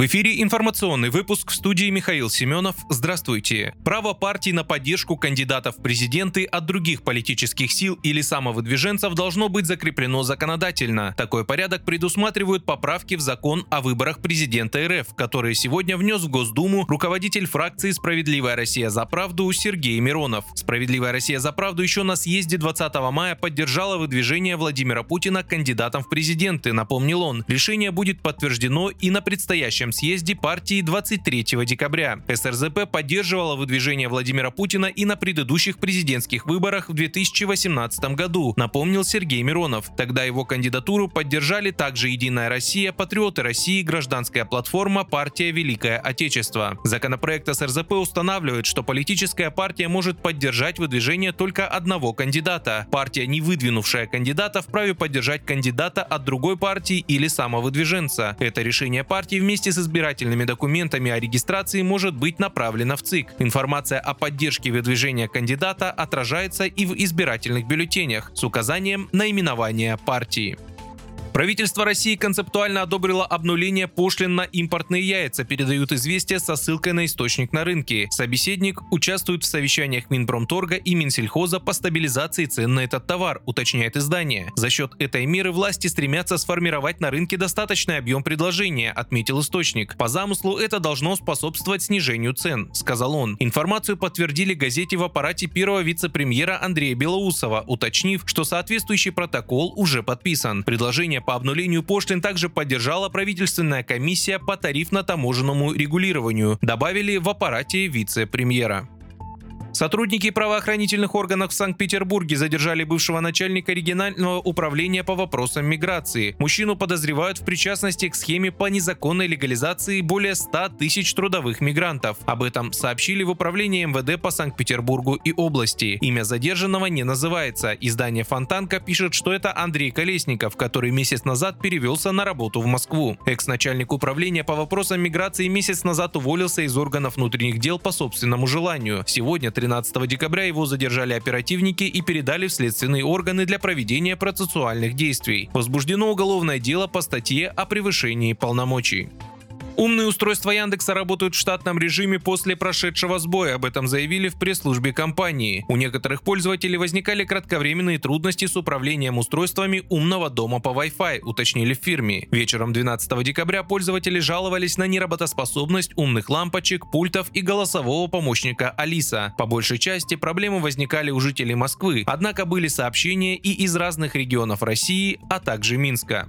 В эфире информационный выпуск в студии Михаил Семенов. Здравствуйте. Право партий на поддержку кандидатов в президенты от других политических сил или самовыдвиженцев должно быть закреплено законодательно. Такой порядок предусматривают поправки в закон о выборах президента РФ, которые сегодня внес в Госдуму руководитель фракции «Справедливая Россия за правду» Сергей Миронов. «Справедливая Россия за правду» еще на съезде 20 мая поддержала выдвижение Владимира Путина кандидатом в президенты, напомнил он. Решение будет подтверждено и на предстоящем предстоящем съезде партии 23 декабря. СРЗП поддерживала выдвижение Владимира Путина и на предыдущих президентских выборах в 2018 году, напомнил Сергей Миронов. Тогда его кандидатуру поддержали также «Единая Россия», «Патриоты России», «Гражданская платформа», партия «Великое Отечество». Законопроект СРЗП устанавливает, что политическая партия может поддержать выдвижение только одного кандидата. Партия, не выдвинувшая кандидата, вправе поддержать кандидата от другой партии или самовыдвиженца. Это решение партии вместе с избирательными документами о регистрации может быть направлена в ЦИК. Информация о поддержке выдвижения кандидата отражается и в избирательных бюллетенях с указанием наименования партии. Правительство России концептуально одобрило обнуление пошлин на импортные яйца, передают известия со ссылкой на источник на рынке. Собеседник участвует в совещаниях Минпромторга и Минсельхоза по стабилизации цен на этот товар, уточняет издание. За счет этой меры власти стремятся сформировать на рынке достаточный объем предложения, отметил источник. По замыслу это должно способствовать снижению цен, сказал он. Информацию подтвердили газете в аппарате первого вице-премьера Андрея Белоусова, уточнив, что соответствующий протокол уже подписан. Предложение по обнулению пошлин также поддержала правительственная комиссия по тарифно-таможенному регулированию, добавили в аппарате вице-премьера. Сотрудники правоохранительных органов в Санкт-Петербурге задержали бывшего начальника регионального управления по вопросам миграции. Мужчину подозревают в причастности к схеме по незаконной легализации более 100 тысяч трудовых мигрантов. Об этом сообщили в управлении МВД по Санкт-Петербургу и области. Имя задержанного не называется. Издание «Фонтанка» пишет, что это Андрей Колесников, который месяц назад перевелся на работу в Москву. Экс-начальник управления по вопросам миграции месяц назад уволился из органов внутренних дел по собственному желанию. Сегодня 13 декабря его задержали оперативники и передали в следственные органы для проведения процессуальных действий. Возбуждено уголовное дело по статье о превышении полномочий. Умные устройства Яндекса работают в штатном режиме после прошедшего сбоя, об этом заявили в пресс-службе компании. У некоторых пользователей возникали кратковременные трудности с управлением устройствами умного дома по Wi-Fi, уточнили в фирме. Вечером 12 декабря пользователи жаловались на неработоспособность умных лампочек, пультов и голосового помощника Алиса. По большей части проблемы возникали у жителей Москвы, однако были сообщения и из разных регионов России, а также Минска.